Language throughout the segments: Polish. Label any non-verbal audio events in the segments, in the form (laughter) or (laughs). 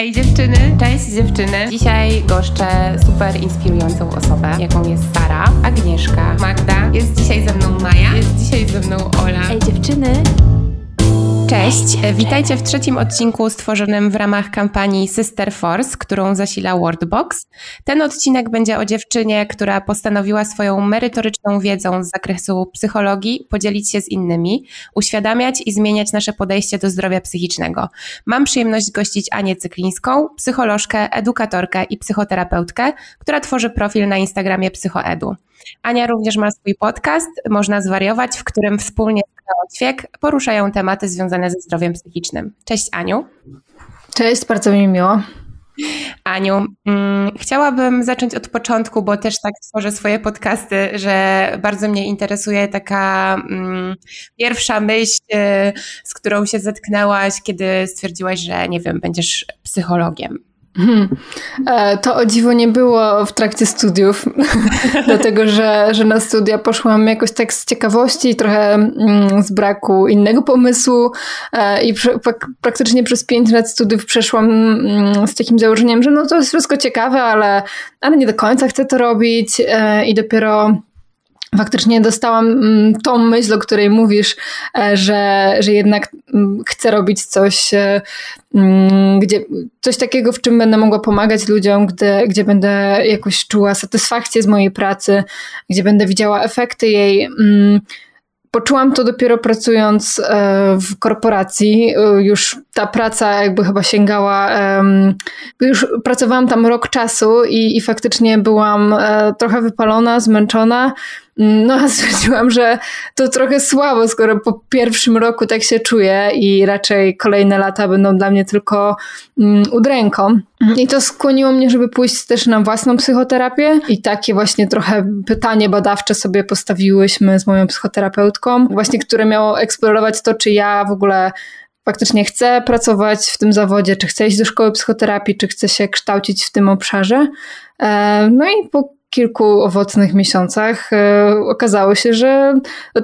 Ej dziewczyny, cześć dziewczyny. Dzisiaj goszczę super inspirującą osobę, jaką jest Sara, Agnieszka, Magda. Jest dzisiaj ze mną Maja, jest dzisiaj ze mną Ola. Ej dziewczyny, Cześć, witajcie w trzecim odcinku stworzonym w ramach kampanii Sister Force, którą zasila Wordbox. Ten odcinek będzie o dziewczynie, która postanowiła swoją merytoryczną wiedzą z zakresu psychologii podzielić się z innymi, uświadamiać i zmieniać nasze podejście do zdrowia psychicznego. Mam przyjemność gościć Anię Cyklińską, psycholożkę, edukatorkę i psychoterapeutkę, która tworzy profil na Instagramie Psychoedu. Ania również ma swój podcast, Można Zwariować, w którym wspólnie z Ćwiek poruszają tematy związane ze zdrowiem psychicznym. Cześć Aniu. Cześć, bardzo mi miło. Aniu, mm, chciałabym zacząć od początku, bo też tak tworzę swoje podcasty, że bardzo mnie interesuje taka mm, pierwsza myśl, y, z którą się zetknęłaś, kiedy stwierdziłaś, że nie wiem, będziesz psychologiem. Hmm. E, to o dziwo nie było w trakcie studiów, (laughs) dlatego że, że na studia poszłam jakoś tak z ciekawości, trochę mm, z braku innego pomysłu e, i praktycznie przez pięć lat studiów przeszłam mm, z takim założeniem, że no to jest wszystko ciekawe, ale, ale nie do końca chcę to robić e, i dopiero faktycznie dostałam mm, tą myśl, o której mówisz, e, że, że jednak mm, chcę robić coś, e, mm, gdzie, coś takiego, w czym będę mogła pomagać ludziom, gdzie, gdzie będę jakoś czuła satysfakcję z mojej pracy, gdzie będę widziała efekty jej. Poczułam to dopiero pracując e, w korporacji. Już ta praca jakby chyba sięgała, już pracowałam tam rok czasu i, i faktycznie byłam trochę wypalona, zmęczona. No (laughs) a stwierdziłam, że to trochę słabo, skoro po pierwszym roku tak się czuję i raczej kolejne lata będą dla mnie tylko um, udręką. I to skłoniło mnie, żeby pójść też na własną psychoterapię i takie właśnie trochę pytanie badawcze sobie postawiłyśmy z moją psychoterapeutką, właśnie które miało eksplorować to, czy ja w ogóle faktycznie chcę pracować w tym zawodzie, czy chcę iść do szkoły psychoterapii, czy chcę się kształcić w tym obszarze. E, no i po kilku owocnych miesiącach e, okazało się, że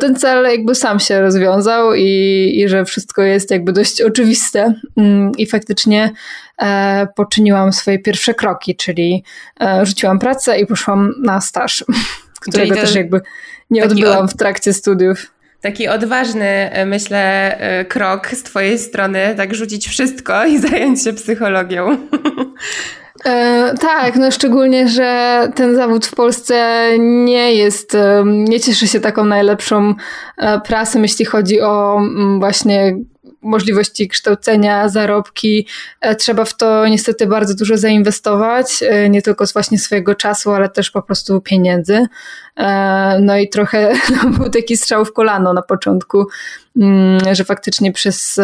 ten cel jakby sam się rozwiązał i, i że wszystko jest jakby dość oczywiste mm, i faktycznie e, poczyniłam swoje pierwsze kroki, czyli e, rzuciłam pracę i poszłam na staż, (laughs) którego też jakby nie odbyłam w trakcie studiów taki odważny, myślę, krok z Twojej strony, tak rzucić wszystko i (laughs) zająć się psychologią. (laughs) E, tak, no szczególnie, że ten zawód w Polsce nie jest, e, nie cieszy się taką najlepszą e, prasą, jeśli chodzi o mm, właśnie możliwości kształcenia, zarobki. Trzeba w to niestety bardzo dużo zainwestować, nie tylko z właśnie swojego czasu, ale też po prostu pieniędzy. No i trochę (laughs) no, był taki strzał w kolano na początku, mm, że faktycznie przez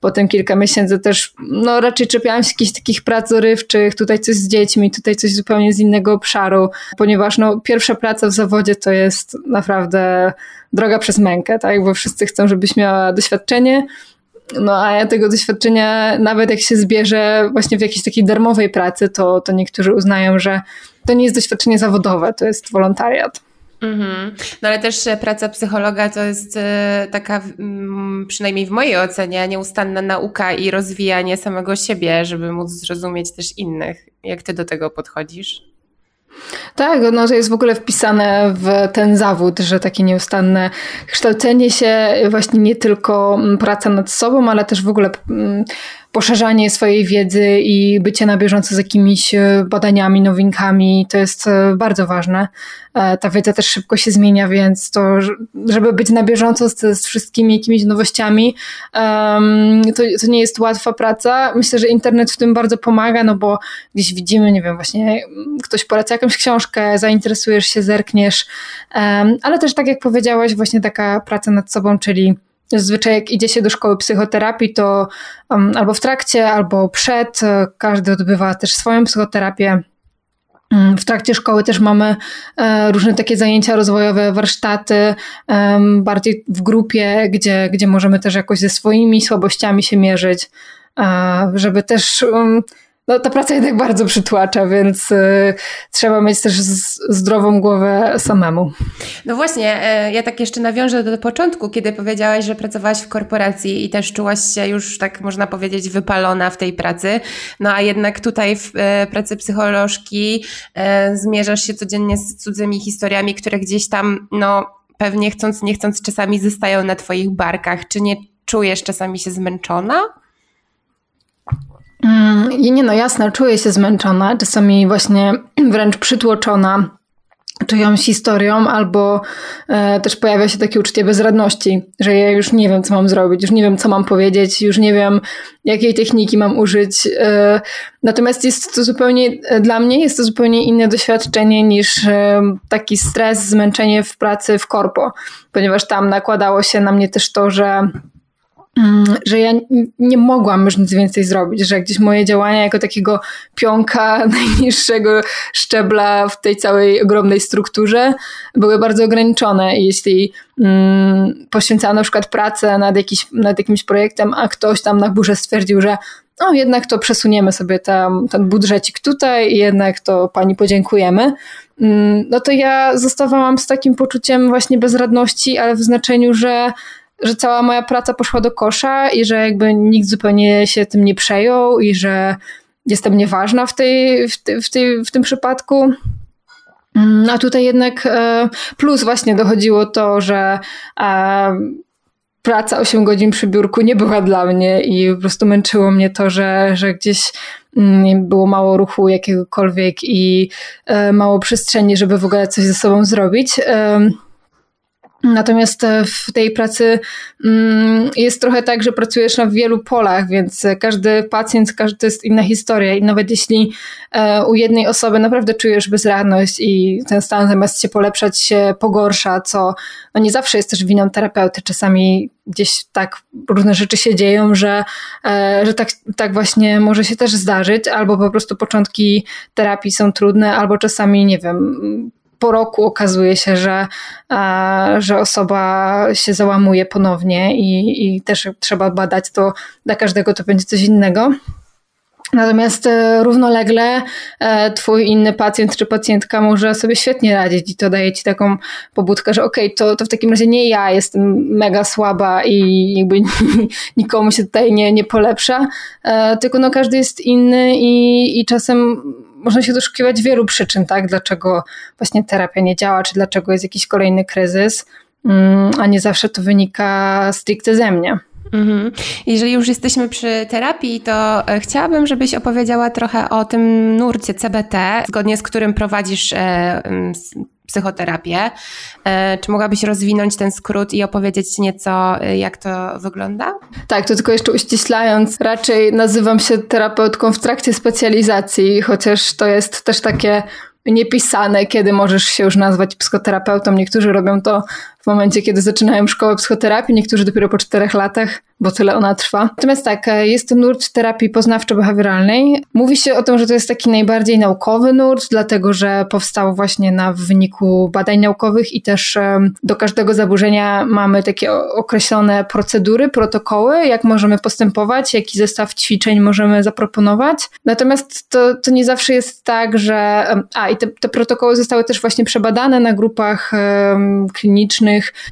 Potem kilka miesięcy też, no raczej czepiałam się jakichś takich prac dorywczych, tutaj coś z dziećmi, tutaj coś zupełnie z innego obszaru, ponieważ no pierwsza praca w zawodzie to jest naprawdę droga przez mękę, tak, bo wszyscy chcą, żebyś miała doświadczenie, no a ja tego doświadczenia, nawet jak się zbierze właśnie w jakiejś takiej darmowej pracy, to, to niektórzy uznają, że to nie jest doświadczenie zawodowe, to jest wolontariat. Mhm. No ale też praca psychologa to jest e, taka, przynajmniej w mojej ocenie, nieustanna nauka i rozwijanie samego siebie, żeby móc zrozumieć też innych. Jak ty do tego podchodzisz? Tak, no to jest w ogóle wpisane w ten zawód, że takie nieustanne kształcenie się, właśnie nie tylko praca nad sobą, ale też w ogóle poszerzanie swojej wiedzy i bycie na bieżąco z jakimiś e, badaniami, nowinkami, to jest e, bardzo ważne. E, ta wiedza też szybko się zmienia, więc to, żeby być na bieżąco z, z wszystkimi jakimiś nowościami, to, to nie jest łatwa praca. Myślę, że internet w tym bardzo pomaga, no bo gdzieś widzimy, nie wiem, właśnie ktoś poleca jakąś książkę, zainteresujesz się, zerkniesz, ale też tak jak powiedziałaś, właśnie taka praca nad sobą, czyli Zazwyczaj jak idzie się do szkoły psychoterapii, to um, albo w trakcie, albo przed, e, każdy odbywa też swoją psychoterapię. Mm, w trakcie szkoły też mamy e, różne takie zajęcia rozwojowe, warsztaty, bardziej w grupie, gdzie, gdzie możemy też jakoś ze swoimi słabościami się mierzyć, e, żeby też no, ta praca jednak bardzo przytłacza, więc y, trzeba mieć też z, zdrową głowę samemu. No właśnie, y, ja tak jeszcze nawiążę do, początku, kiedy powiedziałaś, że pracowałaś w korporacji i też czułaś się już, tak można powiedzieć, wypalona w tej pracy. No a jednak tutaj w y, pracy psycholożki zmierzasz się codziennie z cudzymi historiami, które gdzieś tam, no pewnie chcąc, nie chcąc, czasami zostają na Twoich barkach. Czy nie czujesz czasami się zmęczona? Mm, I nie no, jasne, czuję się zmęczona, czasami właśnie (clears throat) wręcz przytłoczona czyjąś historią, albo e, też pojawia się takie uczucie bezradności, że ja już nie wiem, co mam zrobić, już nie wiem, co mam powiedzieć, już nie wiem, jakiej techniki mam użyć. E, natomiast jest to zupełnie, dla mnie jest to zupełnie inne doświadczenie niż e, taki stres, zmęczenie w pracy w korpo, ponieważ tam nakładało się na mnie też to, że że ja nie mogłam już nic więcej zrobić, że gdzieś moje działania jako takiego pionka (laughs) najniższego szczebla w tej całej ogromnej strukturze były bardzo ograniczone. Jeśli mm, poświęcałam na przykład pracę nad, jakiś, nad jakimś projektem, a ktoś tam na górze stwierdził, że no jednak to przesuniemy sobie tam, ten budżecik tutaj i jednak to pani podziękujemy, mm, no to ja zostawałam z takim poczuciem właśnie bezradności, ale w znaczeniu, że że cała moja praca poszła do kosza i że jakby nikt zupełnie się tym nie przejął i że jestem nieważna w, tej, w, tej, w, tej, w tym przypadku. Mm, a tutaj jednak e, plus właśnie dochodziło to, że e, praca 8 godzin przy biurku nie była dla mnie i po prostu męczyło mnie to, że, że gdzieś mm, było mało ruchu jakiegokolwiek i e, mało przestrzeni, żeby w ogóle coś ze sobą zrobić. Natomiast e, w tej pracy mm, jest trochę tak, że pracujesz na wielu polach, więc każdy pacjent, każdy to jest inna historia. I nawet jeśli e, u jednej osoby naprawdę czujesz bezradność i ten stan zamiast się polepszać się pogorsza, co no nie zawsze jest też winą terapeuty, czasami gdzieś tak różne rzeczy się dzieją, że, e, że tak, tak właśnie może się też zdarzyć, albo po prostu początki terapii są trudne, albo czasami, nie wiem, po roku okazuje się, że, e, że osoba się załamuje ponownie i, i też trzeba badać to, dla każdego to będzie coś innego. Natomiast e, równolegle e, twój inny pacjent czy pacjentka może sobie świetnie radzić i to daje ci taką pobudkę, że okej, okay, to, to w takim razie nie ja jestem mega słaba i jakby (laughs) nikomu się tutaj nie, nie polepsza, tylko no każdy jest inny i, i czasem można się doszukiwać wielu przyczyn, tak? Dlaczego właśnie terapia nie działa, czy dlaczego jest jakiś kolejny kryzys, mm, a nie zawsze to wynika stricte ze mnie. Mhm. Jeżeli już jesteśmy przy terapii, to e, chciałabym, żebyś opowiedziała trochę o tym nurcie CBT, zgodnie z którym prowadzisz e, psychoterapię. E, czy mogłabyś rozwinąć ten skrót i opowiedzieć nieco, jak to wygląda? Tak, to tylko jeszcze uściślając, raczej nazywam się terapeutką w trakcie specjalizacji, chociaż to jest też takie niepisane, kiedy możesz się już nazwać psychoterapeutą. Niektórzy robią to w momencie, kiedy zaczynają szkołę psychoterapii, niektórzy dopiero po czterech latach, bo tyle ona trwa. Natomiast tak, e, jest to nurt terapii poznawczo-behawioralnej. Mówi się o tym, że to jest taki najbardziej naukowy nurt, dlatego że powstał właśnie na wyniku badań naukowych i też do każdego zaburzenia mamy takie określone procedury, protokoły, jak możemy postępować, jaki zestaw ćwiczeń możemy zaproponować. Natomiast to, to nie zawsze jest tak, że. A, i te, te protokoły zostały też właśnie przebadane na grupach um,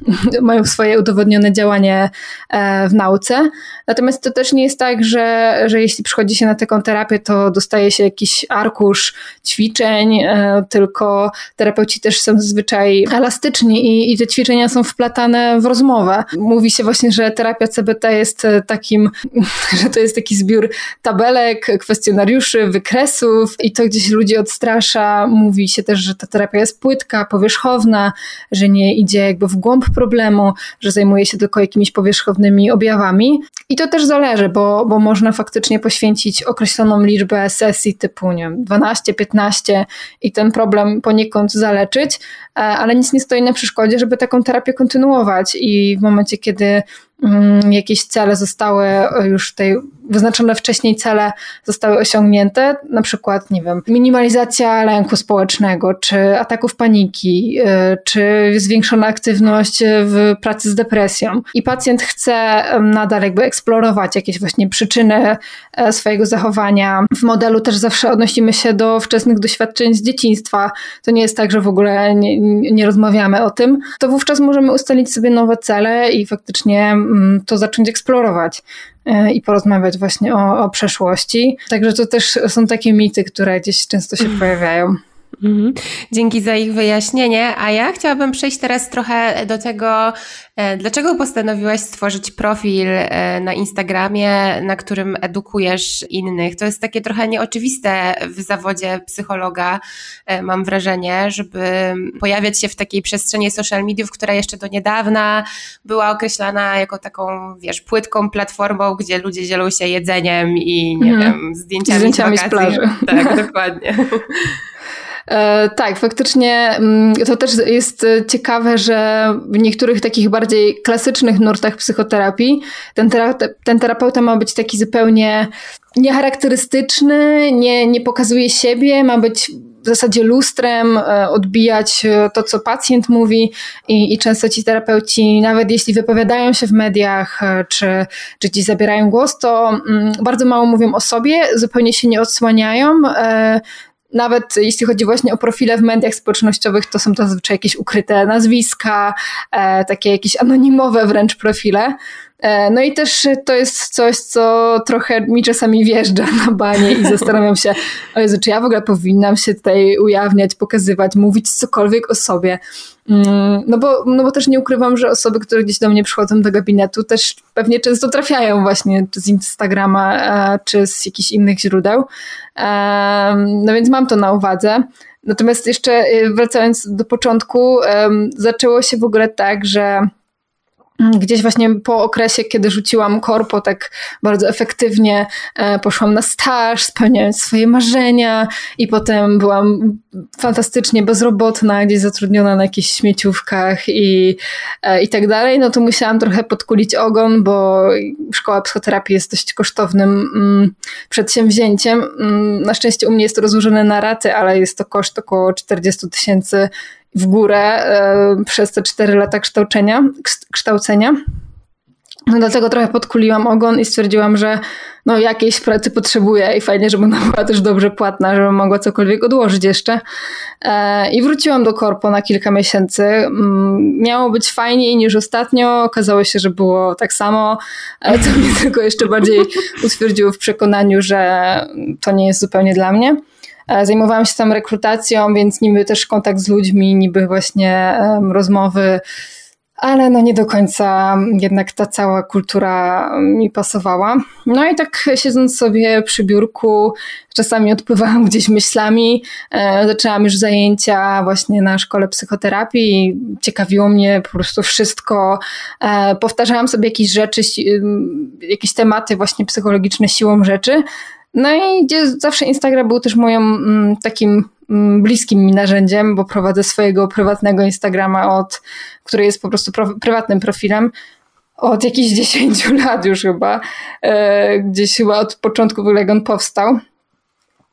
(laughs) mają swoje udowodnione działanie e, w nauce. Natomiast to też nie jest tak, że, że jeśli przychodzi się na taką terapię, to dostaje się jakiś arkusz ćwiczeń, e, tylko terapeuci też są zazwyczaj elastyczni i, i te ćwiczenia są wplatane w rozmowę. Mówi się właśnie, że terapia CBT jest takim, (laughs) że to jest taki zbiór tabelek, kwestionariuszy, wykresów i to gdzieś ludzi odstrasza. Mówi się też, że ta terapia jest płytka, powierzchowna, że nie idzie jakby w głąb problemu, że zajmuje się tylko jakimiś powierzchownymi objawami. I to też zależy, bo, bo można faktycznie poświęcić określoną liczbę sesji typu nie wiem, 12, 15 i ten problem poniekąd zaleczyć, e, ale nic nie stoi na przeszkodzie, żeby taką terapię kontynuować i w momencie, kiedy mm, jakieś cele zostały już tej wyznaczone wcześniej cele zostały osiągnięte, na przykład, nie wiem, minimalizacja lęku społecznego, czy ataków paniki, y, czy zwiększona aktywność w pracy z depresją. I pacjent chce nadal jakby eksplorować jakieś właśnie przyczyny e, swojego zachowania. W modelu też zawsze odnosimy się do wczesnych doświadczeń z dzieciństwa. To nie jest tak, że w ogóle nie, nie rozmawiamy o tym. To wówczas możemy ustalić sobie nowe cele i faktycznie mm, to zacząć eksplorować. E, i porozmawiać właśnie o, o przeszłości. Także to też są takie mity, które gdzieś często się pojawiają. Mhm. Dzięki za ich wyjaśnienie. A ja chciałabym przejść teraz trochę do tego, e, dlaczego postanowiłaś stworzyć profil e, na Instagramie, na którym edukujesz innych. To jest takie trochę nieoczywiste w zawodzie psychologa, e, mam wrażenie, żeby pojawiać się w takiej przestrzeni social mediów, która jeszcze do niedawna była określana jako taką, wiesz, płytką platformą, gdzie ludzie dzielą się jedzeniem i, nie mm. wiem, zdjęciami, zdjęciami z, z plaży. Tak, (laughs) dokładnie. E, tak, faktycznie mm, to też jest ciekawe, że w niektórych takich bardziej klasycznych nurtach psychoterapii ten, ten terapeuta ma być taki zupełnie niecharakterystyczny, nie, nie pokazuje siebie, ma być w zasadzie lustrem, e, odbijać e, to, co pacjent mówi i, i często ci terapeuci, nawet jeśli wypowiadają się w mediach, czy, czy gdzieś zabierają głos, to mm, bardzo mało mówią o sobie, zupełnie się nie odsłaniają, nawet jeśli chodzi właśnie o profile w mediach społecznościowych, to są to zazwyczaj jakieś ukryte nazwiska, e, takie jakieś anonimowe wręcz profile. E, no i też to jest coś, co trochę mi czasami wjeżdża na banie i zastanawiam się, o Jezu, czy ja w ogóle powinnam się tutaj ujawniać, pokazywać, mówić cokolwiek o sobie. Mm, no bo, no bo też nie ukrywam, że osoby, które gdzieś do mnie przychodzą do gabinetu, też pewnie często trafiają właśnie z Instagrama, e, czy z jakichś innych źródeł. No więc mam to na uwadze. Natomiast jeszcze e, wracając do początku, zaczęło się w ogóle tak, że gdzieś właśnie po okresie, kiedy rzuciłam korpo tak bardzo efektywnie, e, poszłam na staż, spełniając swoje marzenia i potem byłam fantastycznie bezrobotna, gdzieś zatrudniona na jakichś śmieciówkach i, e, i tak dalej, no to musiałam trochę podkulić ogon, bo szkoła psychoterapii jest dość kosztownym mm, przedsięwzięciem. Mm, na szczęście u mnie jest to rozłożone na raty, ale jest to koszt około 40 tysięcy w górę e, przez te cztery lata kształcenia, kształcenia. No dlatego trochę podkuliłam ogon i stwierdziłam, że no jakiejś pracy potrzebuję i fajnie, żeby ona (laughs) była też dobrze płatna, żebym mogła cokolwiek odłożyć jeszcze. E, I wróciłam do korpo na kilka miesięcy. Mm, miało być fajniej niż ostatnio. Okazało się, że było tak samo, co mnie (laughs) tylko jeszcze bardziej utwierdziło w przekonaniu, że to nie jest zupełnie dla mnie. E, zajmowałam się tam rekrutacją, więc niby też kontakt z ludźmi, niby właśnie rozmowy, ale no nie do końca jednak ta cała kultura mi pasowała. No i tak siedząc sobie przy biurku, czasami odpływałam (laughs) gdzieś myślami, e, zaczęłam już zajęcia właśnie na szkole psychoterapii, ciekawiło mnie po prostu wszystko. E, powtarzałam sobie jakieś rzeczy, jakieś tematy właśnie psychologiczne siłą rzeczy, no i gdzie zawsze Instagram był też moim mm, takim mm, bliskim mi narzędziem, bo prowadzę swojego prywatnego Instagrama, od, który jest po prostu pro, prywatnym profilem od jakichś (laughs) 10 lat już chyba. E, gdzieś chyba od początku, jak on powstał.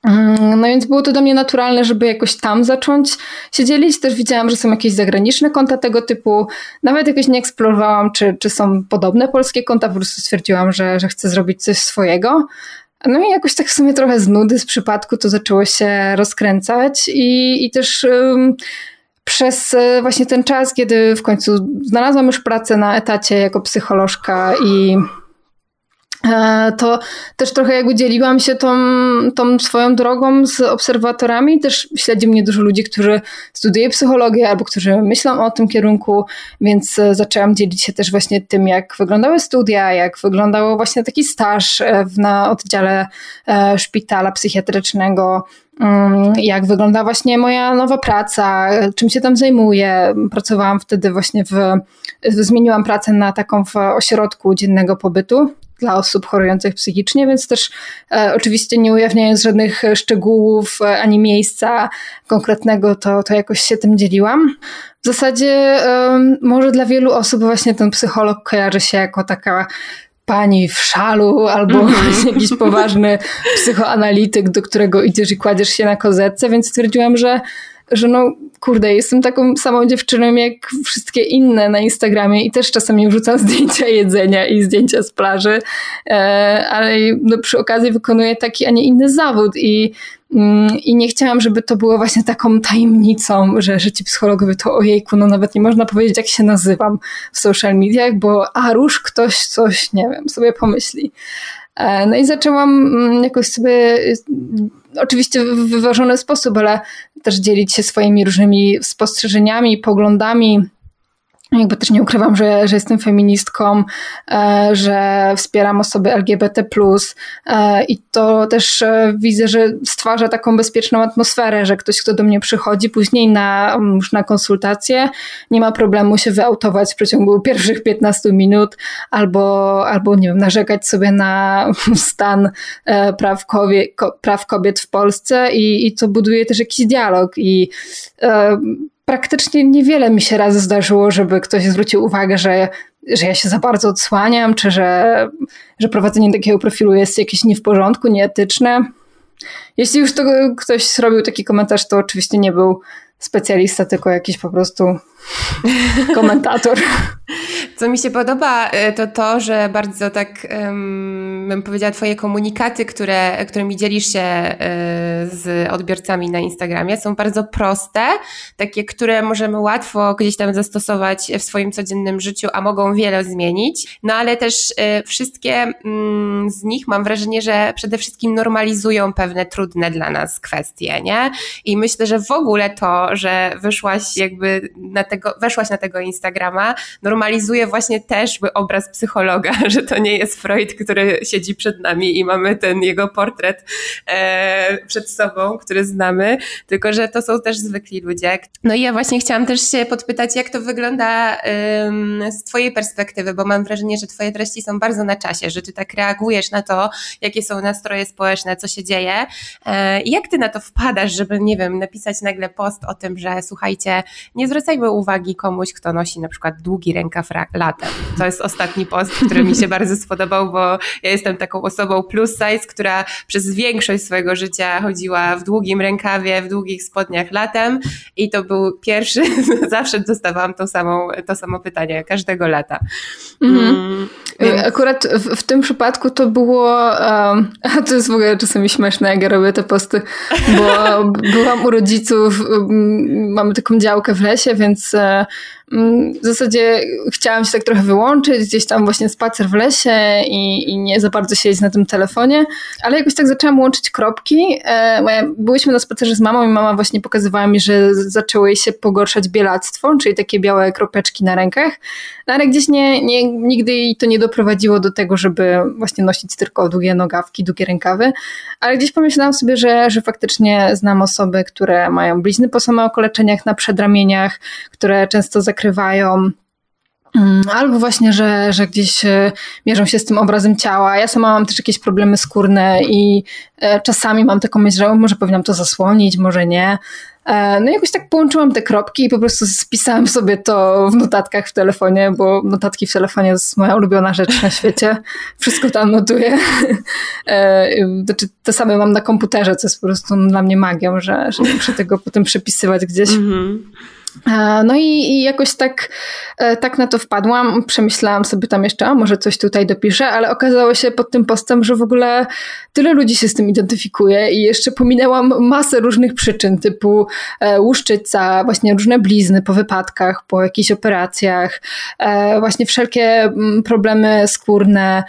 Mm, no więc było to dla mnie naturalne, żeby jakoś tam zacząć się dzielić. Też widziałam, że są jakieś zagraniczne konta tego typu. Nawet jakoś nie eksplorowałam, czy, czy są podobne polskie konta. Po prostu stwierdziłam, że, że chcę zrobić coś swojego. No i jakoś tak w sumie trochę z nudy, z przypadku to zaczęło się rozkręcać i, i też um, przez e, właśnie ten czas, kiedy w końcu znalazłam już pracę na etacie jako psycholożka i to też trochę jakby dzieliłam się tą, tą swoją drogą z obserwatorami. Też śledzi mnie dużo ludzi, którzy studiują psychologię albo którzy myślą o tym kierunku, więc e, zaczęłam dzielić się też właśnie tym, jak wyglądały studia, jak wyglądało właśnie taki staż e, na oddziale szpitala psychiatrycznego, mm, jak wygląda właśnie moja nowa praca, czym się tam zajmuję. Pracowałam wtedy właśnie w, zmieniłam pracę na taką w ośrodku dziennego pobytu dla osób chorujących psychicznie, więc też e, oczywiście nie ujawniając żadnych szczegółów e, ani miejsca konkretnego, to, to jakoś się tym dzieliłam. W zasadzie e, może dla wielu osób właśnie ten psycholog kojarzy się jako taka pani w szalu albo mhm. (laughs) jakiś poważny psychoanalityk, do którego idziesz i kładziesz się na kozetce, więc stwierdziłam, że że no kurde, jestem taką samą dziewczyną jak wszystkie inne na Instagramie i też czasami wrzucam (laughs) zdjęcia jedzenia i zdjęcia z plaży, e, ale no, przy okazji wykonuję taki, a nie inny zawód i mm, i nie chciałam, żeby to było właśnie taką tajemnicą, że, że ci psychologowie to ojejku, no nawet nie można powiedzieć, jak się nazywam w social mediach, bo a róż ktoś coś, nie wiem, sobie pomyśli. E, no i zaczęłam mm, jakoś sobie oczywiście w wyważony sposób, ale też dzielić się swoimi różnymi spostrzeżeniami, poglądami, jakby też nie ukrywam, że, że jestem feministką, e, że wspieram osoby LGBT, e, i to też e, widzę, że stwarza taką bezpieczną atmosferę, że ktoś, kto do mnie przychodzi później na, już na konsultację, nie ma problemu się wyautować w przeciągu pierwszych 15 minut albo, albo nie wiem, narzekać sobie na (laughs) stan praw kobiet, praw kobiet w Polsce i, i to buduje też jakiś dialog i praktycznie niewiele mi się raz zdarzyło, żeby ktoś zwrócił uwagę, że, że ja się za bardzo odsłaniam, czy że, że prowadzenie takiego profilu jest jakieś nie w porządku, nieetyczne. Jeśli już to ktoś zrobił taki komentarz, to oczywiście nie był specjalista, tylko jakiś po prostu komentator. (laughs) Co mi się podoba, e, to to, że bardzo tak bym powiedziała, Twoje komunikaty, które, którymi dzielisz się e, z odbiorcami na Instagramie, są bardzo proste, takie, które możemy łatwo gdzieś tam zastosować w swoim codziennym życiu, a mogą wiele zmienić. No ale też e, wszystkie mm, z nich mam wrażenie, że przede wszystkim normalizują pewne trudne dla nas kwestie, nie? I myślę, że w ogóle to, że wyszłaś jakby na tego, weszłaś na tego Instagrama, normalizuje właśnie też obraz psychologa, (laughs) że to nie jest Freud, który siedzi przed nami i mamy ten jego portret e, przed sobą, który znamy, tylko że to są też zwykli ludzie. No i ja właśnie chciałam też się podpytać, jak to wygląda z Twojej perspektywy, bo mam wrażenie, że Twoje treści są bardzo na czasie, że Ty tak reagujesz na to, jakie są nastroje społeczne, co się dzieje. E, I jak Ty na to wpadasz, żeby, nie wiem, napisać nagle post o tym, że słuchajcie, nie zwracajmy uwagi komuś, kto nosi na przykład długi rękaw latem. To jest ostatni post, który mi się bardzo spodobał, bo ja jestem taką osobą plus size, która przez większość swojego życia chodziła w długim rękawie, w długich spodniach latem i to był pierwszy, (laughs) zawsze dostawałam to, samą, to samo pytanie każdego lata. Mhm. Mm. Akurat w, w, tym przypadku to było, um, (laughs) to jest w ogóle czasami śmieszne, jak ja robię te posty, bo (laughs) byłam u rodziców, mamy taką działkę w lesie, więc uh, Mm, w zasadzie chciałam się tak trochę wyłączyć, gdzieś tam właśnie spacer w lesie i, i nie za bardzo siedzieć na tym telefonie, ale jakoś tak zaczęłam łączyć kropki. E, byłyśmy na spacerze z mamą i mama właśnie pokazywała mi, że zaczęło jej się pogorszać bielactwo, czyli takie białe kropeczki na rękach, no ale gdzieś nie, nie, nigdy jej to nie doprowadziło do tego, żeby właśnie nosić tylko długie nogawki, długie rękawy, ale gdzieś pomyślałam sobie, że, że faktycznie znam osoby, które mają blizny po samookoleczeniach na przedramieniach, które często zakrywają mm, Albo właśnie, że, że gdzieś e, mierzą się z tym obrazem ciała. Ja sama mam też jakieś problemy skórne i e, czasami mam taką myśl, że może powinnam to zasłonić, może nie. E, no i jakoś tak połączyłam te kropki i po prostu spisałam sobie to w notatkach w telefonie, bo notatki w telefonie to jest moja ulubiona rzecz na świecie. Wszystko tam notuję. Znaczy, te same mam na komputerze, co jest po prostu dla mnie magią, że, że muszę tego potem przepisywać gdzieś. Mm -hmm. E, no i, i, jakoś tak, e, tak na to wpadłam, przemyślałam sobie tam jeszcze, a może coś tutaj dopiszę, ale okazało się pod tym postem, że w ogóle tyle ludzi się z tym identyfikuje i jeszcze pominęłam masę różnych przyczyn, typu e, łuszczyca, właśnie różne blizny po wypadkach, po jakichś operacjach, właśnie wszelkie mm, problemy skórne,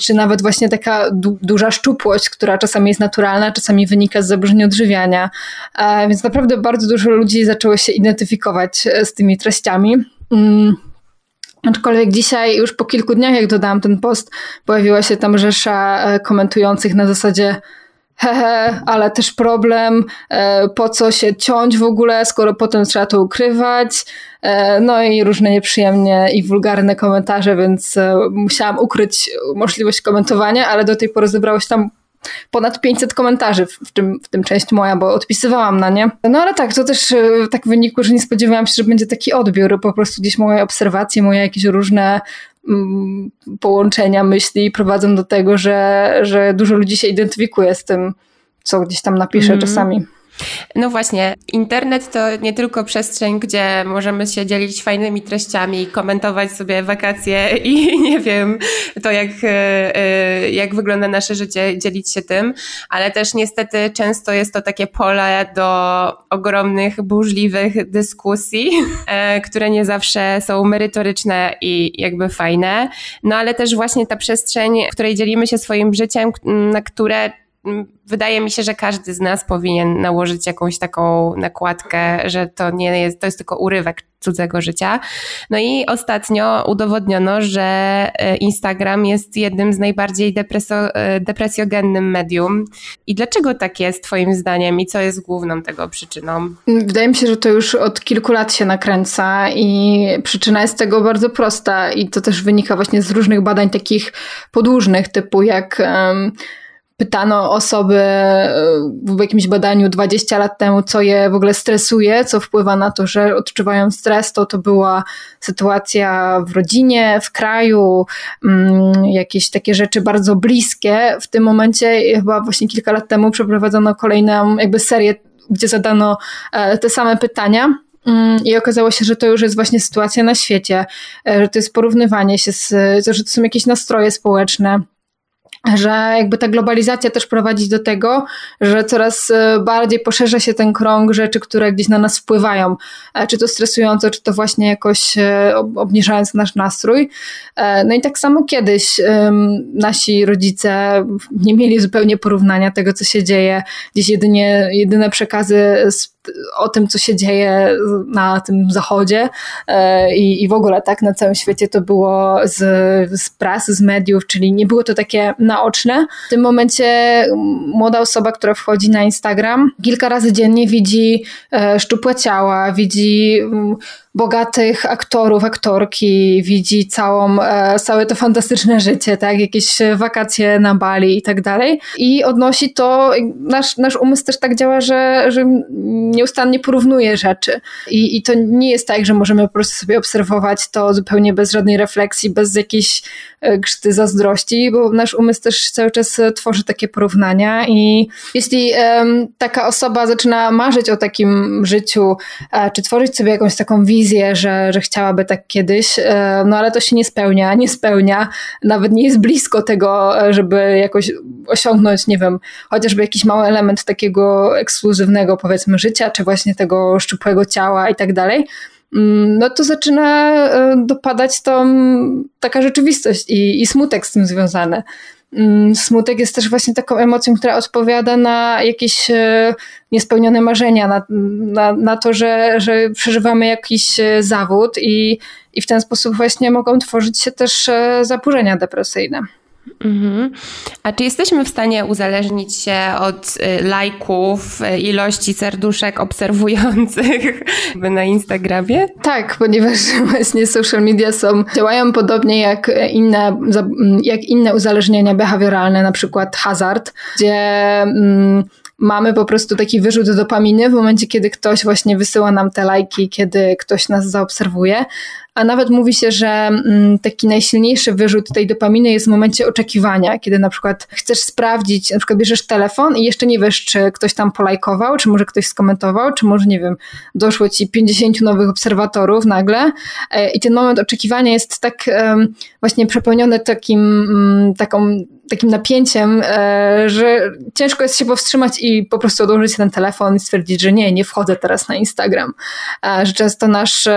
czy nawet właśnie taka du duża szczupłość, która czasami jest naturalna, czasami wynika z zaburzeń odżywiania. Więc naprawdę bardzo dużo ludzi zaczęło się identyfikować e, z tymi treściami. Mm, aczkolwiek dzisiaj, już po kilku dniach, jak dodałam ten post, pojawiła się tam rzesza e, komentujących na zasadzie hehe, ale też problem, po co się ciąć w ogóle, skoro potem trzeba to ukrywać. E, no i różne nieprzyjemnie i wulgarne komentarze, więc e, musiałam ukryć możliwość komentowania, ale do tej pory zebrało się tam ponad 500 komentarzy, w tym, w tym część moja, bo odpisywałam na nie. No ale tak, to też e, tak wynikło, że nie spodziewałam się, że będzie taki odbiór, po prostu gdzieś moje obserwacje, moje jakieś różne połączenia myśli prowadzą do tego, że, że dużo ludzi się identyfikuje z tym, co gdzieś tam napisze mm. czasami. No właśnie, internet to nie tylko przestrzeń, gdzie możemy się dzielić fajnymi treściami, komentować sobie wakacje (laughs) i nie wiem, to jak, e, e, jak wygląda nasze życie, dzielić się tym, ale też niestety często jest to takie pole do ogromnych, burzliwych dyskusji, (laughs) e, które nie zawsze są merytoryczne i jakby fajne. No ale też właśnie ta przestrzeń, w której dzielimy się swoim życiem, na które wydaje mi się, że każdy z nas powinien nałożyć jakąś taką nakładkę, że to nie jest, to jest tylko urywek cudzego życia. No i ostatnio udowodniono, że e, Instagram jest jednym z najbardziej depreso, e, depresjogennym medium. I dlaczego tak jest Twoim zdaniem i co jest główną tego przyczyną? Wydaje mi się, że to już od kilku lat się nakręca i przyczyna jest tego bardzo prosta i to też wynika właśnie z różnych badań takich podłużnych, typu jak um, pytano osoby e, w jakimś badaniu 20 lat temu, co je w ogóle stresuje, co wpływa na to, że odczuwają stres, to to była sytuacja w rodzinie, w kraju, mm, jakieś takie rzeczy bardzo bliskie. W tym momencie, chyba właśnie kilka lat temu przeprowadzono kolejną jakby serię, gdzie zadano e, te same pytania. Mm, I okazało się, że to już jest właśnie sytuacja na świecie, e, że to jest porównywanie się z, że to są jakieś nastroje społeczne, że jakby ta globalizacja też prowadzi do tego, że coraz e, bardziej poszerza się ten krąg rzeczy, które gdzieś na nas wpływają, e, czy to stresująco, czy to właśnie jakoś e, obniżając nasz nastrój. No i tak samo kiedyś nasi rodzice nie mieli zupełnie porównania tego, co się dzieje. Gdzieś jedynie, jedyne przekazy o tym, co się dzieje na tym zachodzie i, i w ogóle tak na całym świecie to było z, z prasy, z mediów, czyli nie było to takie naoczne. W tym momencie młoda osoba, która wchodzi na Instagram, kilka razy dziennie widzi e, szczupłe ciała, widzi mm, bogatych aktorów, aktorki, widzi całą, e, całe to fantastyczne życie, tak, jakieś wakacje na Bali i tak dalej. I odnosi to, nasz, nasz umysł też tak działa, że, że nieustannie porównuje rzeczy. I, I to nie jest tak, że możemy po prostu sobie obserwować to zupełnie bez żadnej refleksji, bez jakiejś grzty e, zazdrości, bo nasz umysł też cały czas tworzy takie porównania i jeśli um, taka osoba zaczyna marzyć o takim życiu, e, czy tworzyć sobie jakąś taką wizję, wizję, że, że chciałaby tak kiedyś, e, no ale to się nie spełnia, nie spełnia, nawet nie jest blisko tego, e, żeby jakoś osiągnąć, nie wiem, chociażby jakiś mały element takiego ekskluzywnego, powiedzmy, życia, czy właśnie tego szczupłego ciała i tak dalej mm, no to zaczyna e, dopadać tą taka rzeczywistość i, i smutek z tym związany. Mm, smutek jest też właśnie taką emocją, która odpowiada na jakieś e, niespełnione marzenia, na, na, na to, że, że przeżywamy jakiś e, zawód i, i w ten sposób właśnie mogą tworzyć się też e, zaburzenia depresyjne. Mhm. A czy jesteśmy w stanie uzależnić się od y, lajków, y, ilości serduszek obserwujących (laughs) na Instagramie? Tak, ponieważ (laughs) właśnie social media są, działają podobnie jak inne, jak inne uzależnienia behawioralne, na przykład hazard, gdzie mm, mamy po prostu taki wyrzut dopaminy w momencie, kiedy ktoś właśnie wysyła nam te lajki, kiedy ktoś nas zaobserwuje, a nawet mówi się, że mm, taki najsilniejszy wyrzut tej dopaminy jest w momencie oczekiwania, kiedy na przykład chcesz sprawdzić, na przykład bierzesz telefon i jeszcze nie wiesz, czy ktoś tam polajkował, czy może ktoś skomentował, czy może, nie wiem, doszło ci 50 nowych obserwatorów nagle e, i ten moment oczekiwania jest tak właśnie przepełniony takim, mm, taką takim napięciem, e, że ciężko jest się powstrzymać i po prostu odłożyć ten telefon i stwierdzić, że nie, nie wchodzę teraz na Instagram. E, że często nasz,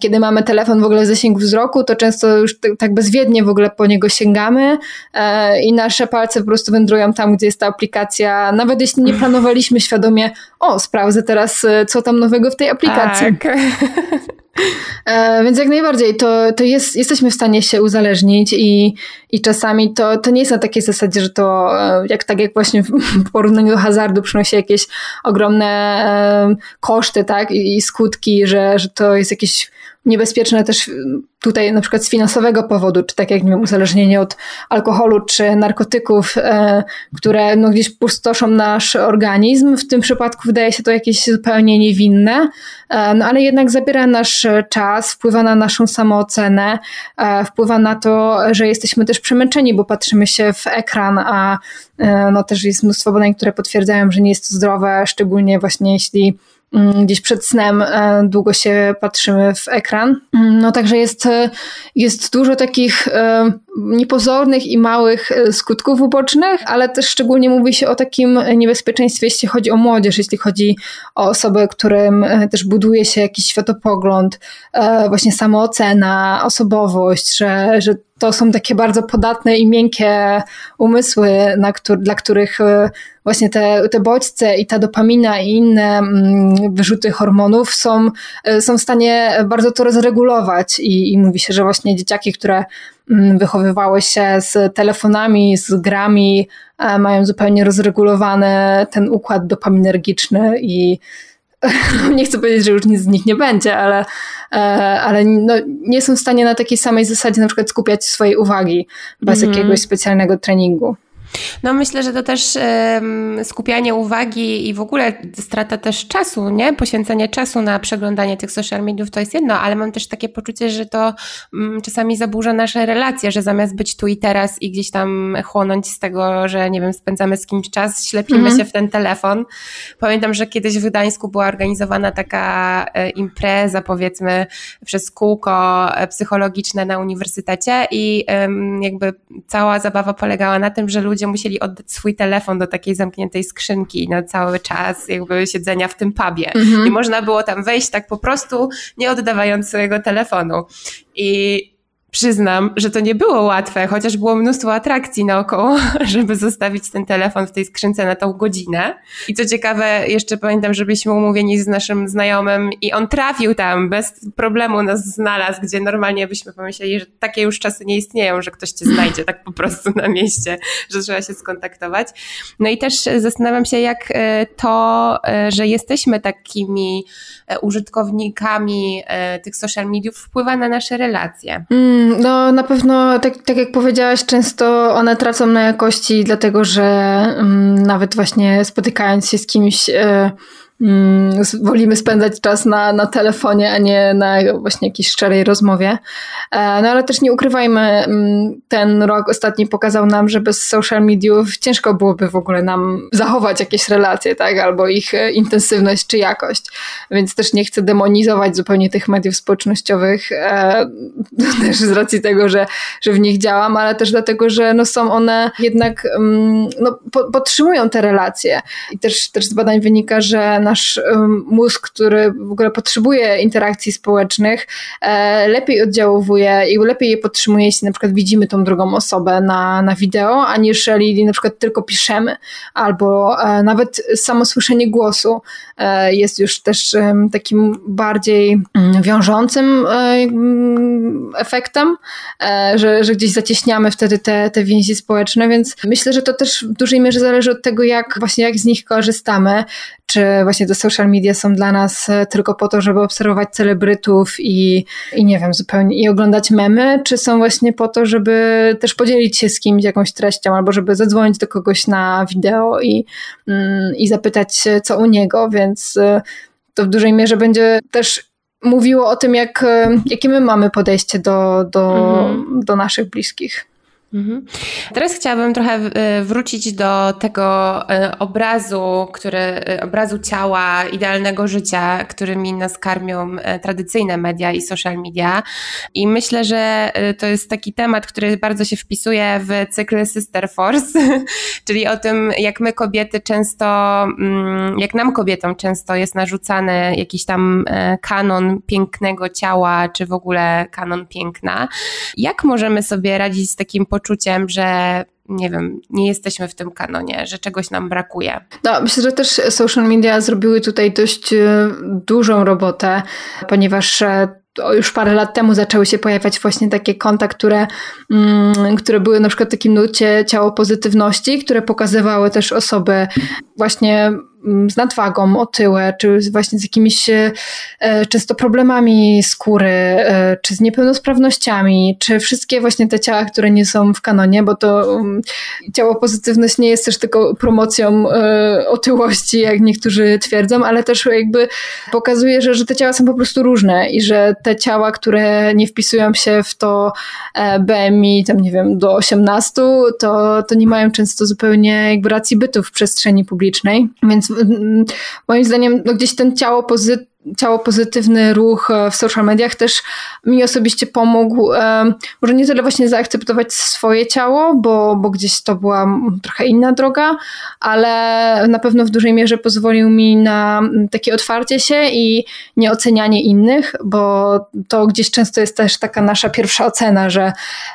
kiedy mamy telefon w ogóle w zasięgu wzroku, to często już tak bezwiednie w ogóle po niego sięgamy e, i nasze palce po prostu wędrują tam, gdzie jest ta aplikacja, nawet jeśli nie planowaliśmy świadomie, o, sprawdzę teraz, e, co tam nowego w tej aplikacji. Tak. (laughs) E, więc jak najbardziej, to, to jest, jesteśmy w stanie się uzależnić i, i czasami to, to nie jest na takiej zasadzie, że to jak tak jak właśnie w porównaniu do hazardu przynosi jakieś ogromne koszty, tak, i skutki, że, że to jest jakieś niebezpieczne też tutaj na przykład z finansowego powodu, czy tak jak nie wiem, uzależnienie od alkoholu czy narkotyków, e, które no, gdzieś pustoszą nasz organizm. W tym przypadku wydaje się to jakieś zupełnie niewinne, e, no ale jednak zabiera nasz czas, wpływa na naszą samoocenę, e, wpływa na to, że jesteśmy też przemęczeni, bo patrzymy się w ekran, a no, też jest mnóstwo badań, które potwierdzają, że nie jest to zdrowe, szczególnie właśnie jeśli gdzieś przed snem e, długo się patrzymy w ekran. Mm, no także jest, e, jest dużo takich e, niepozornych i małych skutków ubocznych, ale też szczególnie mówi się o takim niebezpieczeństwie, jeśli chodzi o młodzież, jeśli chodzi o osoby, którym też buduje się jakiś światopogląd, właśnie samoocena, osobowość, że, że to są takie bardzo podatne i miękkie umysły, na któr dla których e, właśnie te, te bodźce i ta dopamina i inne mm, wyrzuty hormonów są, e, są w stanie bardzo to rozregulować i, i mówi się, że właśnie dzieciaki, które wychowywały się z telefonami, z grami, e, mają zupełnie rozregulowany ten układ dopaminergiczny i (laughs) nie chcę powiedzieć, że już nic z nich nie będzie, ale, e, ale no, nie są w stanie na takiej samej zasadzie na przykład skupiać swojej uwagi bez mm jakiegoś specjalnego treningu. No myślę, że to też um, skupianie uwagi i w ogóle strata też czasu, nie? Poświęcenie czasu na przeglądanie tych social mediów to jest jedno, ale mam też takie poczucie, że to um, czasami zaburza nasze relacje, że zamiast być tu i teraz i gdzieś tam chłonąć z tego, że nie wiem, spędzamy z kimś czas, ślepimy mm -hmm. się w ten telefon. Pamiętam, że kiedyś w Gdańsku była organizowana taka e, impreza, powiedzmy, przez kółko e, psychologiczne na uniwersytecie i jakby cała zabawa polegała na tym, że ludzie ludzie musieli oddać swój telefon do takiej zamkniętej skrzynki na cały czas jakby siedzenia w tym pubie. Mhm. I można było tam wejść tak po prostu, nie oddawając swojego telefonu. I przyznam, że to nie było łatwe, chociaż było mnóstwo atrakcji naokoło, (laughs) żeby zostawić ten telefon w tej skrzynce na tą godzinę. I co ciekawe, jeszcze pamiętam, że byliśmy umówieni z naszym znajomym i on trafił tam, bez problemu nas znalazł, gdzie normalnie byśmy pomyśleli, że takie już czasy nie istnieją, że ktoś cię znajdzie tak po prostu na mieście, że trzeba się skontaktować. No i też zastanawiam się, jak e, to, e, że jesteśmy takimi e, użytkownikami tych social mediów wpływa na nasze relacje. Mm no na pewno, tak, tak jak powiedziałaś, często one tracą na jakości, dlatego że um, nawet właśnie spotykając się z kimś, y, wolimy spędzać czas na, na telefonie, a nie na właśnie jakiejś szczerej rozmowie. E, no ale też nie ukrywajmy, mm, ten rok ostatni pokazał nam, że bez social mediów ciężko byłoby w ogóle nam zachować jakieś relacje, tak? Albo ich e, intensywność czy jakość. Więc też nie chcę demonizować zupełnie tych mediów społecznościowych, e, (laughs) też z racji tego, że, że w nich działam, ale też dlatego, że no są one jednak, mm, no, podtrzymują te relacje. I też, też z badań wynika, że na nasz mózg, który w ogóle potrzebuje interakcji społecznych, e, lepiej oddziałuje i lepiej je podtrzymuje, jeśli na przykład widzimy tą drugą osobę na, na wideo, aniżeli na przykład tylko piszemy, albo e, nawet samo słyszenie głosu e, jest już też takim bardziej mm, wiążącym efektem, że, że gdzieś zacieśniamy wtedy te, te więzi społeczne, więc myślę, że to też w dużej mierze zależy od tego, jak właśnie jak z nich korzystamy, czy właśnie te social media są dla nas e, tylko po to, żeby obserwować celebrytów i, i nie wiem, zupełnie i oglądać memy, czy są właśnie po to, żeby też podzielić się z kimś jakąś treścią, albo żeby zadzwonić do kogoś na wideo i, mm, i zapytać co u niego, więc e, to w dużej mierze będzie też mówiło o tym, jak, e, jakie my mamy podejście do, do, mhm. do naszych bliskich. Mhm. Teraz chciałabym trochę e, wrócić do tego e, obrazu, który, e, obrazu ciała, idealnego życia, którymi nas karmią tradycyjne media i social media. I myślę, że to jest taki temat, który bardzo się wpisuje w cykl Sister Force, (laughs) czyli o tym, jak my kobiety często, mm, jak nam kobietom często jest narzucany jakiś tam kanon pięknego ciała, czy w ogóle kanon piękna. Jak możemy sobie radzić z takim poczuciem, poczuciem, że nie wiem, nie jesteśmy w tym kanonie, że czegoś nam brakuje. No, myślę, że też social media zrobiły tutaj dość e, dużą robotę, ponieważ e, już parę lat temu zaczęły się pojawiać właśnie takie konta, które, mm, które były na przykład takim nucie ciało pozytywności, które pokazywały też osoby właśnie z nadwagą, otyłe, czy właśnie z jakimiś często problemami skóry, czy z niepełnosprawnościami, czy wszystkie właśnie te ciała, które nie są w kanonie, bo to mm, ciało pozytywność nie jest też tylko promocją otyłości, jak niektórzy twierdzą, ale też jakby pokazuje, że, że te ciała są po prostu różne i że te ciała, które nie wpisują się w to BMI, tam nie wiem, do 18, to, to nie mają często zupełnie jakby racji bytu w przestrzeni publicznej. Więc mm, moim zdaniem no gdzieś ten ciało pozytywne ciało pozytywny ruch e, w social mediach też mi osobiście pomógł, e, może nie tyle właśnie zaakceptować swoje ciało, bo, bo gdzieś to była trochę inna droga, ale na pewno w dużej mierze pozwolił mi na takie otwarcie się i nieocenianie innych, bo to gdzieś często jest też taka nasza pierwsza ocena, że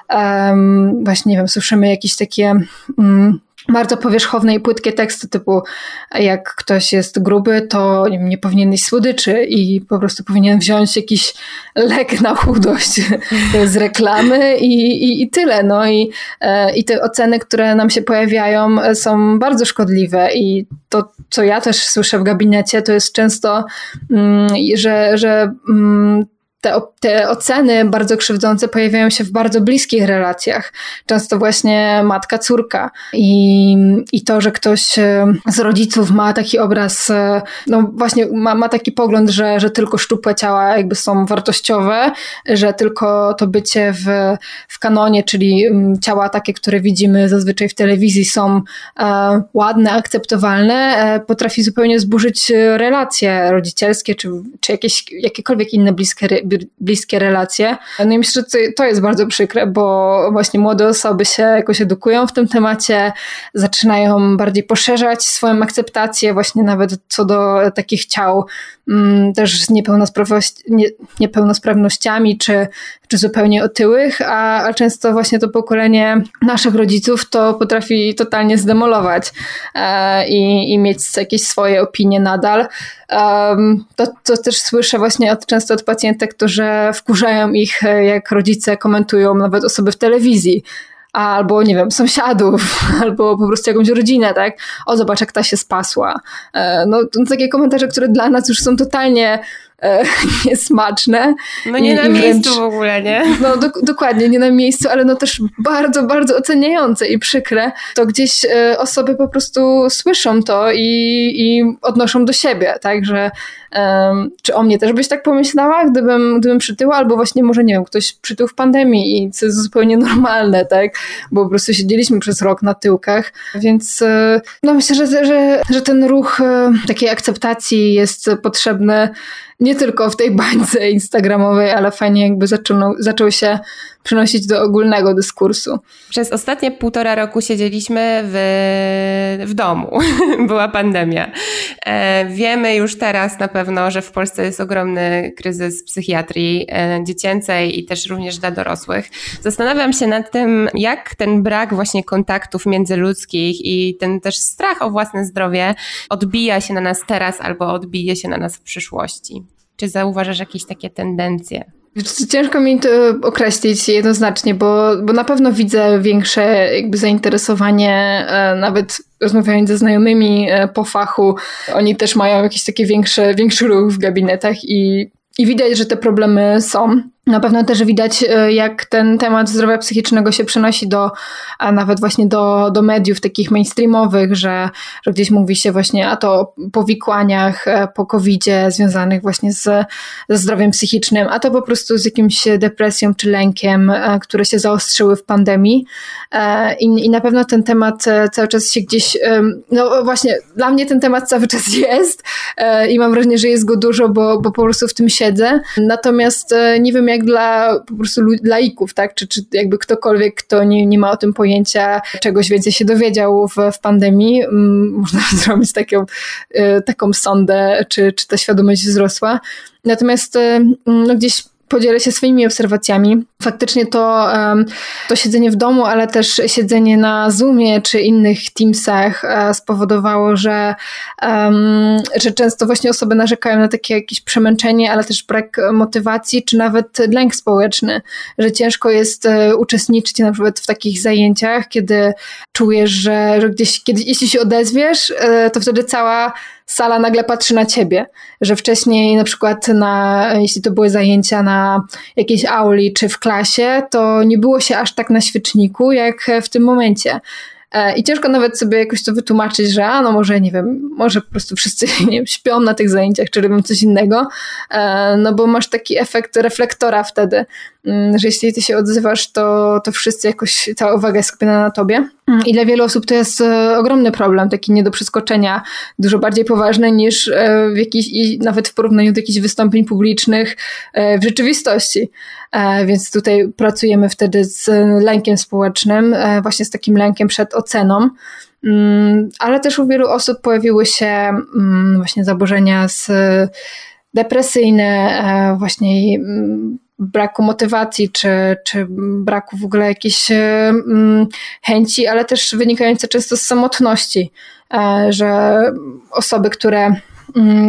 um, właśnie, nie wiem, słyszymy jakieś takie um, bardzo powierzchowne i płytkie teksty typu jak ktoś jest gruby, to nie, nie powinien jeść słodyczy i po prostu powinien wziąć jakiś lek na chudość z reklamy i, i, i tyle. No i, e, i te oceny, które nam się pojawiają są bardzo szkodliwe i to, co ja też słyszę w gabinecie, to jest często, mm, że, że mm, te, te oceny bardzo krzywdzące pojawiają się w bardzo bliskich relacjach. Często właśnie matka-córka. I, I to, że ktoś e, z rodziców ma taki obraz, e, no właśnie ma, ma taki pogląd, że, że tylko szczupłe ciała jakby są wartościowe, że tylko to bycie w, w kanonie, czyli ciała takie, które widzimy zazwyczaj w telewizji są e, ładne, akceptowalne, e, potrafi zupełnie zburzyć relacje rodzicielskie, czy, czy jakieś, jakiekolwiek inne bliskie bliskie relacje. No i myślę, że to jest bardzo przykre, bo właśnie młode osoby się jakoś edukują w tym temacie, zaczynają bardziej poszerzać swoją akceptację właśnie nawet co do takich ciał mm, też z niepełnosprawności, nie, niepełnosprawnościami czy, czy zupełnie otyłych, a, a często właśnie to pokolenie naszych rodziców to potrafi totalnie zdemolować e, i, i mieć jakieś swoje opinie nadal. To, to też słyszę właśnie od, często od pacjentek, którzy wkurzają ich, e, jak rodzice komentują nawet osoby w telewizji albo nie wiem, sąsiadów, (laughs) albo po prostu jakąś rodzinę, tak? O, zobacz, jak ta się spasła. E, no, to takie komentarze, które dla nas już są totalnie e, (laughs) niesmaczne. No nie I, na i miejscu w ogóle, nie? No do, dokładnie, nie na miejscu, ale no też bardzo, bardzo oceniające i przykre. To gdzieś e, osoby po prostu słyszą to i, i odnoszą do siebie, tak? Że um, czy o mnie też byś tak pomyślała, gdybym, gdybym przytyła, albo właśnie może, nie wiem, ktoś przytył w pandemii i co jest zupełnie (laughs) normalne, tak? Bo po prostu siedzieliśmy przez rok na tyłkach, więc e, no myślę, że, że, że ten ruch e, takiej akceptacji jest potrzebny nie tylko w tej bańce instagramowej, ale fajnie jakby zaczął, zaczął się przenosić do ogólnego dyskursu. Przez ostatnie półtora roku siedzieliśmy w, w domu. (laughs) Była pandemia. E, wiemy już teraz na pewno, że w Polsce jest ogromny kryzys psychiatrii e, dziecięcej i też również dla dorosłych. Zastanawiam się nad tym, jak ten brak właśnie kontaktów międzyludzkich i ten też strach o własne zdrowie odbija się na nas teraz albo odbije się na nas w przyszłości. Czy zauważasz jakieś takie tendencje? Ciężko mi to określić jednoznacznie, bo, bo na pewno widzę większe jakby zainteresowanie, e, nawet rozmawiając ze znajomymi e, po fachu, oni też mają jakiś taki większy, większy ruch w gabinetach i, i widać, że te problemy są. Na pewno też widać, e, jak ten temat zdrowia psychicznego się przenosi do, a nawet właśnie do, do mediów takich mainstreamowych, że, że gdzieś mówi się właśnie a to o powikłaniach e, po covid związanych właśnie z, ze zdrowiem psychicznym, a to po prostu z jakimś depresją czy lękiem, e, które się zaostrzyły w pandemii. I, I na pewno ten temat cały czas się gdzieś, no właśnie, dla mnie ten temat cały czas jest i mam wrażenie, że jest go dużo, bo, bo po prostu w tym siedzę. Natomiast nie wiem, jak jak dla po prostu laików, tak? Czy, czy jakby ktokolwiek, kto nie, nie ma o tym pojęcia, czegoś więcej się dowiedział w, w pandemii, mm, (laughs) można zrobić taką, y, taką sondę, czy, czy ta świadomość wzrosła. Natomiast y, no, gdzieś podzielę się swoimi obserwacjami. Faktycznie to, to siedzenie w domu, ale też siedzenie na Zoomie czy innych Teamsach e, spowodowało, że, że często właśnie osoby narzekają na takie jakieś przemęczenie, ale też brak motywacji, czy nawet lęk społeczny, że ciężko jest e, uczestniczyć na przykład w takich zajęciach, kiedy czujesz, że, że gdzieś, kiedy, jeśli się odezwiesz, e, to wtedy cała sala nagle patrzy na ciebie, że wcześniej na przykład na, jeśli to były zajęcia na jakiejś auli czy w klasie, to nie było się aż tak na świeczniku jak w tym momencie. E, I ciężko nawet sobie jakoś to wytłumaczyć, że a no może nie wiem, może po prostu wszyscy (laughs) nie wiem, śpią na tych zajęciach, czy robią coś innego, e, no bo masz taki efekt reflektora wtedy, że jeśli ty się odzywasz, to, to wszyscy jakoś, cała uwaga jest skupiona na tobie. Mm, I dla wielu osób to jest e, ogromny problem, taki nie do przeskoczenia, dużo bardziej poważny niż w jakiś, nawet w porównaniu do jakichś wystąpień publicznych w rzeczywistości. Więc tutaj pracujemy wtedy z lękiem społecznym, właśnie z takim lękiem przed oceną. Mm, ale też u wielu osób pojawiły się mm, właśnie zaburzenia z depresyjne, e, właśnie mm, braku motywacji, czy, czy braku w ogóle jakiejś e, chęci, ale też wynikające często z samotności, e, że osoby, które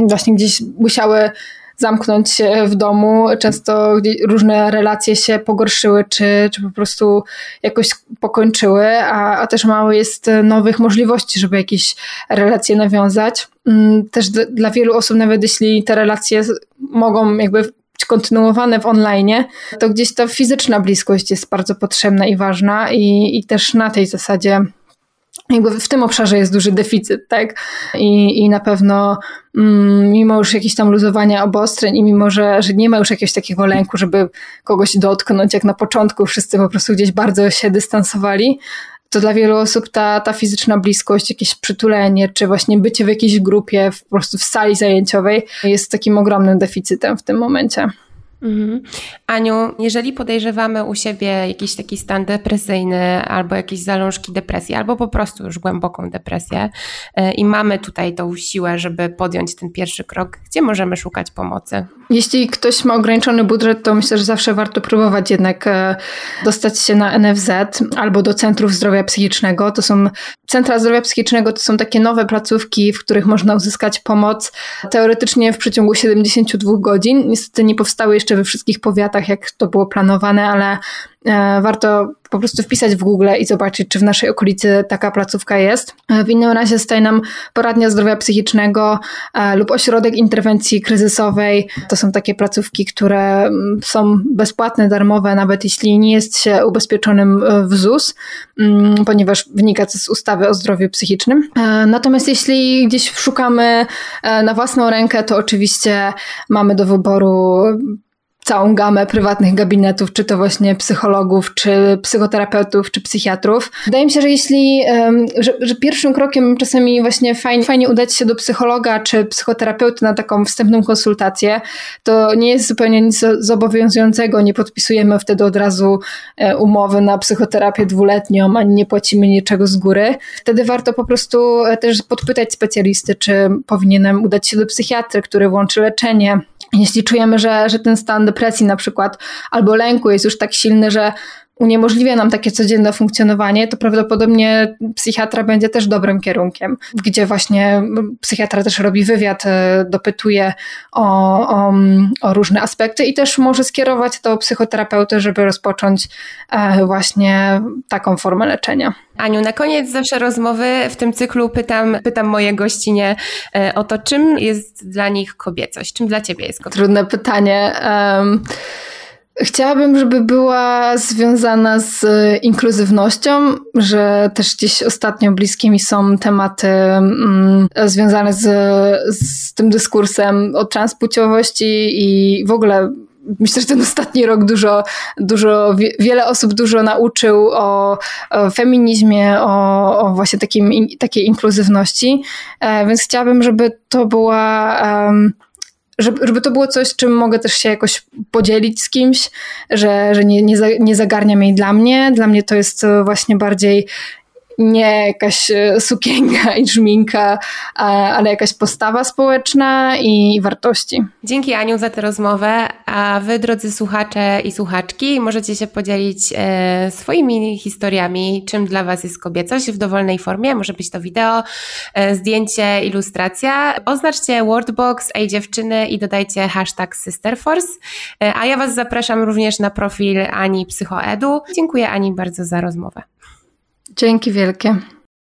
właśnie gdzieś musiały zamknąć się w domu. Często różne relacje się pogorszyły, czy, czy po prostu jakoś pokończyły, a, a też mało jest nowych możliwości, żeby jakieś relacje nawiązać. Mm, też dla wielu osób, nawet jeśli te relacje mogą jakby kontynuowane w online, to gdzieś ta fizyczna bliskość jest bardzo potrzebna i ważna i, i też na tej zasadzie jakby w tym obszarze jest duży deficyt, tak? I, i na pewno mm, mimo już jakieś tam luzowania obostrzeń i mimo, że, że nie ma już jakiegoś takiego lęku, żeby kogoś dotknąć, jak na początku wszyscy po prostu gdzieś bardzo się dystansowali, to dla wielu osób ta, ta fizyczna bliskość, jakieś przytulenie, czy właśnie bycie w jakiejś grupie, po prostu w sali zajęciowej jest takim ogromnym deficytem w tym momencie. Mhm. Aniu, jeżeli podejrzewamy u siebie jakiś taki stan depresyjny albo jakieś zalążki depresji, albo po prostu już głęboką depresję e, i mamy tutaj tą siłę, żeby podjąć ten pierwszy krok, gdzie możemy szukać pomocy? Jeśli ktoś ma ograniczony budżet, to myślę, że zawsze warto próbować jednak e, dostać się na NFZ albo do Centrów Zdrowia Psychicznego. To są Centra Zdrowia Psychicznego to są takie nowe placówki, w których można uzyskać pomoc teoretycznie w przeciągu 72 godzin. Niestety nie powstały jeszcze we wszystkich powiatach, jak to było planowane, ale E, warto po prostu wpisać w Google i zobaczyć, czy w naszej okolicy taka placówka jest. E, w innym razie staje nam poradnia zdrowia psychicznego e, lub ośrodek interwencji kryzysowej. To są takie placówki, które mm, są bezpłatne, darmowe, nawet jeśli nie jest się ubezpieczonym w ZUS, mm, ponieważ wynika to z ustawy o zdrowiu psychicznym. Natomiast jeśli gdzieś szukamy na własną rękę, to oczywiście mamy do wyboru całą gamę prywatnych gabinetów, czy to właśnie psychologów, czy psychoterapeutów, czy psychiatrów. Wydaje mi się, że jeśli, że, że pierwszym krokiem czasami właśnie fajnie, fajnie udać się do psychologa, czy psychoterapeuty na taką wstępną konsultację, to nie jest zupełnie nic zobowiązującego, nie podpisujemy wtedy od razu e, umowy na psychoterapię dwuletnią, ani nie płacimy niczego z góry. Wtedy warto po prostu e, też podpytać specjalisty, czy powinienem udać się do psychiatry, który włączy leczenie, jeśli czujemy, że, że ten stan depresji na przykład albo lęku jest już tak silny, że uniemożliwia nam takie codzienne funkcjonowanie, to prawdopodobnie psychiatra będzie też dobrym kierunkiem, gdzie właśnie psychiatra też robi wywiad, e, dopytuje o, o, o różne aspekty i też może skierować do psychoterapeuty, żeby rozpocząć e, właśnie taką formę leczenia. Aniu, na koniec zawsze rozmowy w tym cyklu pytam, pytam moje gościnie e, o to, czym jest dla nich kobiecość, czym dla ciebie jest kobiecość? Trudne pytanie. Um, Chciałabym, żeby była związana z inkluzywnością, że też gdzieś ostatnio bliskie mi są tematy mm, związane z, z tym dyskursem o transpłciowości i w ogóle myślę, że ten ostatni rok dużo, dużo wiele osób dużo nauczył o, o feminizmie, o, o właśnie takim, takiej inkluzywności, e, więc chciałabym, żeby to była um, żeby, żeby to było coś, czym mogę też się jakoś podzielić z kimś, że, że nie, nie, za, nie zagarnia mnie dla mnie. Dla mnie to jest właśnie bardziej nie jakaś e, sukienka i żminka, ale jakaś postawa społeczna i wartości. Dzięki Aniu za tę rozmowę, a wy drodzy słuchacze i słuchaczki możecie się podzielić e, swoimi historiami, czym dla was jest kobiecość w dowolnej formie, może być to wideo, e, zdjęcie, ilustracja. Oznaczcie Wordbox, ej dziewczyny i dodajcie hashtag Sisterforce, a ja was zapraszam również na profil Ani Psychoedu. Dziękuję Ani bardzo za rozmowę. Dzięki wielkie.